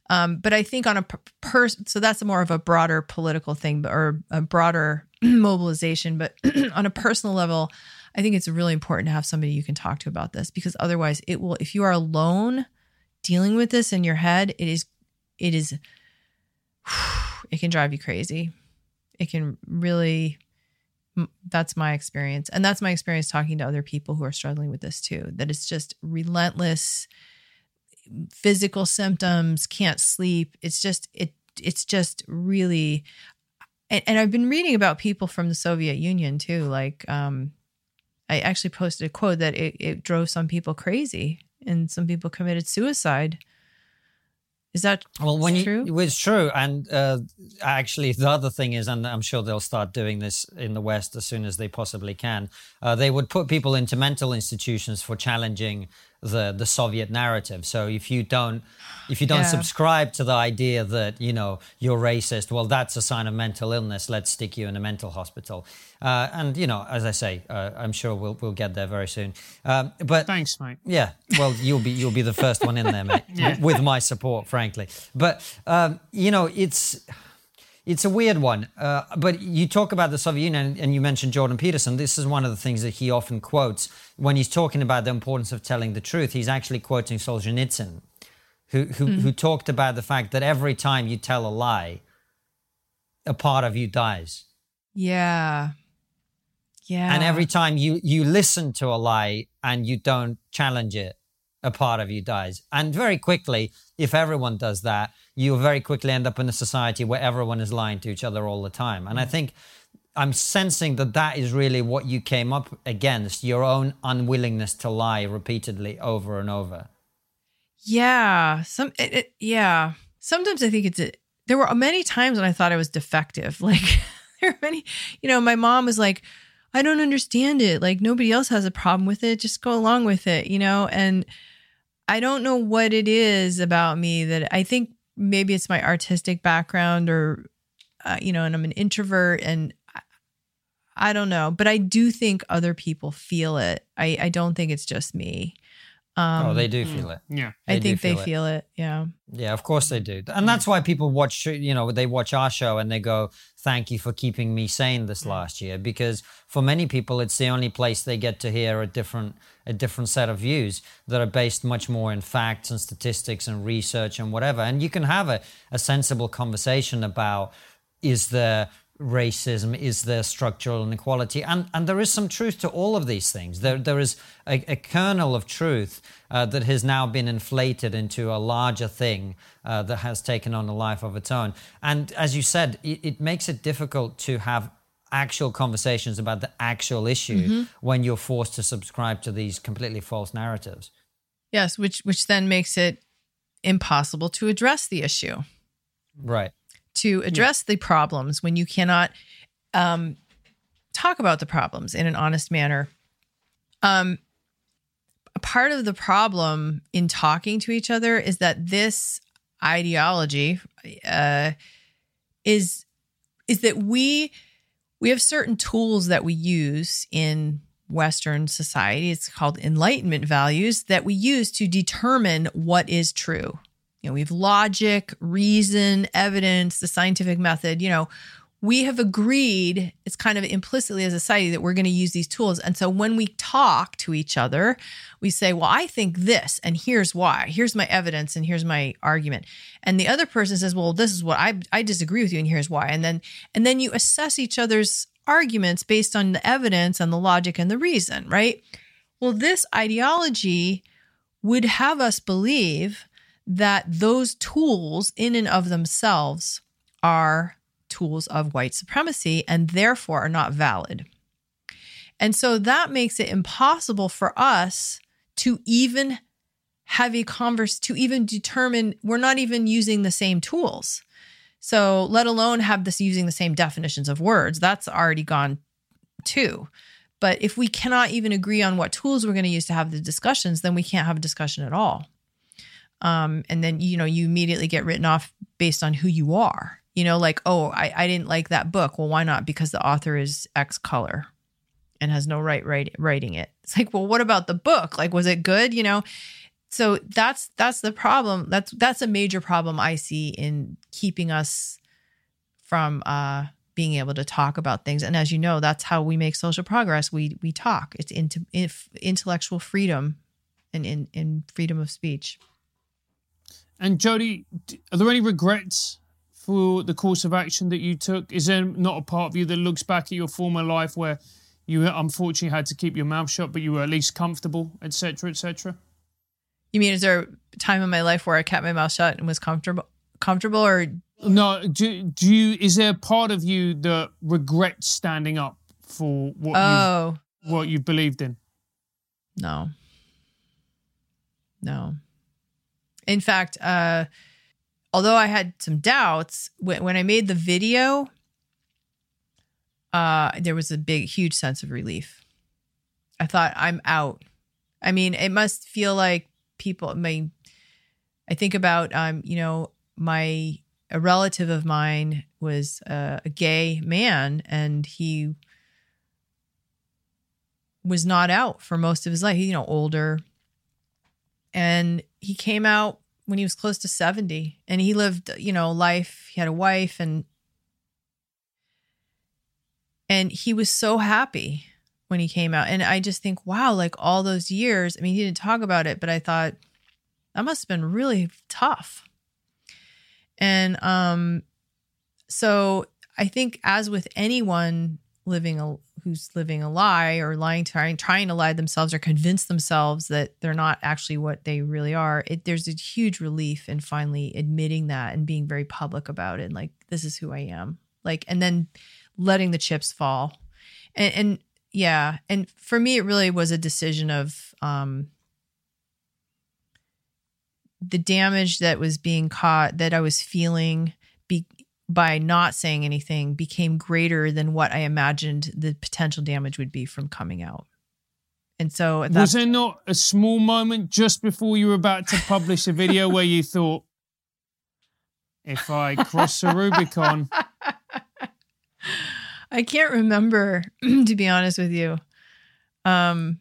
Um, but I think on a per so that's more of a broader political thing, or a broader [clears throat] mobilization. But [clears throat] on a personal level, I think it's really important to have somebody you can talk to about this because otherwise, it will. If you are alone dealing with this in your head, it is, it is, [sighs] it can drive you crazy. It can really, that's my experience. And that's my experience talking to other people who are struggling with this too, that it's just relentless physical symptoms, can't sleep. It's just, it, it's just really, and, and I've been reading about people from the Soviet Union too. Like, um, I actually posted a quote that it, it drove some people crazy and some people committed suicide. Is that well? When true? you, it's true, and uh, actually, the other thing is, and I'm sure they'll start doing this in the West as soon as they possibly can. Uh, they would put people into mental institutions for challenging the the Soviet narrative. So if you don't if you don't yeah. subscribe to the idea that you know you're racist, well, that's a sign of mental illness. Let's stick you in a mental hospital. Uh, and you know, as I say, uh, I'm sure we'll we'll get there very soon. Um, but thanks, mate. Yeah, well, you'll be you'll be the first one in there, mate, [laughs] yeah. with my support, frankly. But um, you know, it's it's a weird one. Uh, but you talk about the Soviet Union and you mentioned Jordan Peterson. This is one of the things that he often quotes when he's talking about the importance of telling the truth. He's actually quoting Solzhenitsyn, who, who, mm. who talked about the fact that every time you tell a lie, a part of you dies. Yeah. Yeah. And every time you, you listen to a lie and you don't challenge it, a part of you dies. And very quickly, if everyone does that, you very quickly end up in a society where everyone is lying to each other all the time. And I mm. think I'm sensing that that is really what you came up against your own unwillingness to lie repeatedly over and over. Yeah. Some, it, it, yeah. Sometimes I think it's, a, there were many times when I thought I was defective. [laughs] Like, there are many, you know, my mom was like, I don't understand it. Like, nobody else has a problem with it. Just go along with it, you know? And, I don't know what it is about me that I think maybe it's my artistic background or, uh, you know, and I'm an introvert and I, I, don't know, but I do think other people feel it. I, I don't think it's just me. Oh, um, oh, they do mm. feel it. Yeah, I think feel they it. feel it. Yeah. Yeah, of course they do, and mm. that's why people watch. You know, they watch our show and they go, "Thank you for keeping me sane this mm. last year," because for many people, it's the only place they get to hear a different a different set of views that are based much more in facts and statistics and research and whatever. And you can have a, a sensible conversation about is there racism is there structural inequality. And and there is some truth to all of these things. There there is a, a kernel of truth uh, that has now been inflated into a larger thing uh, that has taken on a life of its own. And as you said it, it makes it difficult to have actual conversations about the actual issue mm-hmm. when you're forced to subscribe to these completely false narratives. Yes which which then makes it impossible to address the issue, Right. To address the problems when you cannot um, talk about the problems in an honest manner. Um, a part of the problem in talking to each other is that this ideology uh, is is that we we have certain tools that we use in Western society. It's called enlightenment values that we use to determine what is true. You know, we have logic, reason, evidence, the scientific method. You know, we have agreed, it's kind of implicitly as a society that we're going to use these tools. And so when we talk to each other, we say, Well, I think this, and here's why. Here's my evidence, and here's my argument. And the other person says, Well, this is what I, I disagree with you, and here's why. And then and then you assess each other's arguments based on the evidence and the logic and the reason, right? Well, this ideology would have us believe that those tools in and of themselves are tools of white supremacy and therefore are not valid. And so that makes it impossible for us to even have a converse to even determine we're not even using the same tools. So let alone have this using the same definitions of words. That's already gone too. But if we cannot even agree on what tools we're going to use to have the discussions, then we can't have a discussion at all. Um, and then you know you immediately get written off based on who you are you know like oh I, I didn't like that book. Well why not? Because the author is x color and has no right, writing it. It's like well what about the book? Like was it good? You know? So that's that's the problem. That's that's a major problem i see in keeping us from uh being able to talk about things. And as you know that's how we make social progress. We we talk. It's into intellectual freedom and in, in freedom of speech And Jodi, are there any regrets for the course of action that you took? Is there not a part of you that looks back at your former life where you unfortunately had to keep your mouth shut, but you were at least comfortable, etc., etc.? You mean is there a time in my life where I kept my mouth shut and was comfortable comfortable or No, do, do you? Is there a part of you that regrets standing up for what oh you what you believed in? no. No. In fact, uh although I had some doubts when, when I made the video, uh there was a big huge sense of relief. I thought I'm out. I mean, it must feel like people my I think about um, you know, my a relative of mine was uh, a gay man and he was not out for most of his life. He, you know, older. And he came out when he was close to 70 and he lived, you know, life. He had a wife and and he was so happy when he came out. And I just think, wow, like all those years, I mean, he didn't talk about it, but I thought that must have been really tough. And um so I think as with anyone living a who's living a lie or lying trying trying to lie themselves or convince themselves that they're not actually what they really are it, there's a huge relief in finally admitting that and being very public about it like this is who i am. Like and then letting the chips fall. And, and yeah and for me it really was a decision of um the damage that was being caught that i was feeling by not saying anything became greater than what I imagined the potential damage would be from coming out. And so that, Was there not a small moment just before you were about to publish a video where you thought, if I [laughs] cross the Rubicon, I can't remember [clears throat] to be honest with you. Um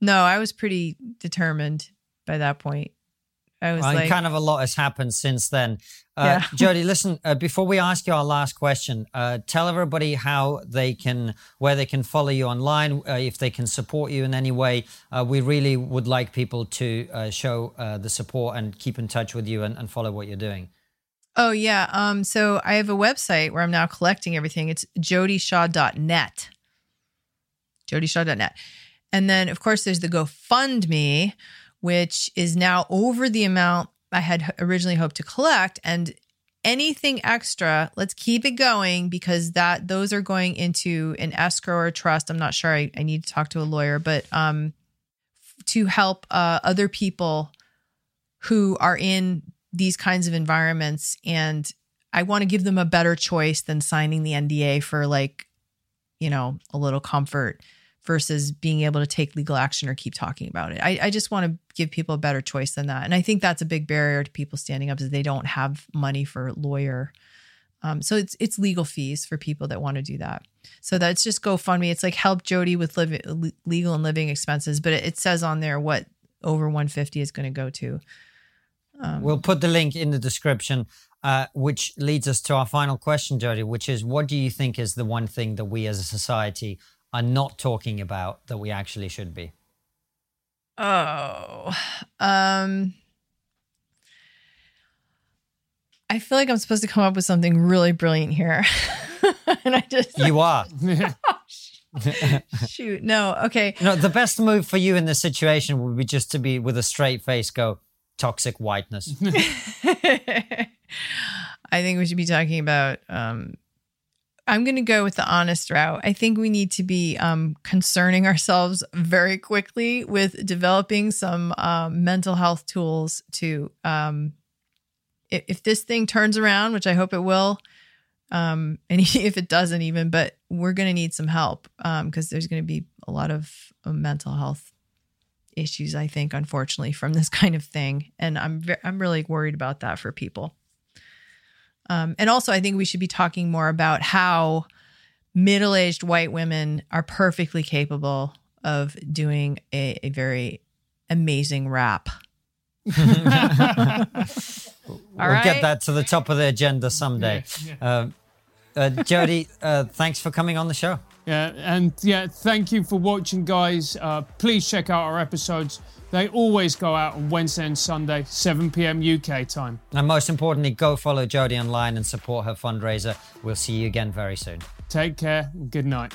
no, I was pretty determined by that point. I was and like kind of a lot has happened since then. Uh, Yeah. [laughs] Jodi, listen, uh, before we ask you our last question, uh, tell everybody how they can, where they can follow you online, uh, if they can support you in any way. Uh, we really would like people to uh, show uh, the support and keep in touch with you and, and follow what you're doing. Oh yeah. Um, so I have a website where I'm now collecting everything. It's jodishaw.net. Jodishaw.net. And then of course there's the GoFundMe, which is now over the amount I had originally hoped to collect. And anything extra, let's keep it going because that those are going into an escrow or trust. I'm not sure. I, I need to talk to a lawyer, but um to help uh, other people who are in these kinds of environments and I want to give them a better choice than signing the NDA for like, you know, a little comfort versus being able to take legal action or keep talking about it. I, I just want to give people a better choice than that. And I think that's a big barrier to people standing up is they don't have money for lawyer. Um, so it's it's legal fees for people that want to do that. So that's just GoFundMe. It's like help Jodi with living, legal and living expenses, but it, it says on there what over 150 is going to go to. Um, we'll put the link in the description, uh, which leads us to our final question, Jodi, which is what do you think is the one thing that we as a society are not talking about that we actually should be? Oh, um, I feel like I'm supposed to come up with something really brilliant here. [laughs] and I just. You [laughs] are. Shoot. No. Okay. No, the best move for you in this situation would be just to be with a straight face go, toxic whiteness. [laughs] I think we should be talking about um, I'm going to go with the honest route. I think we need to be um, concerning ourselves very quickly with developing some um, mental health tools to, um, if, if, this thing turns around, which I hope it will, um, [laughs] and if it doesn't even, but we're going to need some help because um, there's going to be a lot of uh, mental health issues. I think, unfortunately, from this [laughs] kind of thing, and I'm ve- I'm really worried about that for people. Um, and also, I think we should be talking more about how middle aged white women are perfectly capable of doing a, a very amazing rap. [laughs] we'll right. get that to the top of the agenda someday. Yeah, yeah. Uh, uh, Jodi, uh, thanks for coming on the show. Yeah, and yeah, thank you for watching, guys. Uh, please check out our episodes they always go out on Wednesday and Sunday, 7 p.m. UK time. And most importantly, go follow Jodi online and support her fundraiser. We'll see you again very soon. Take care. Good night.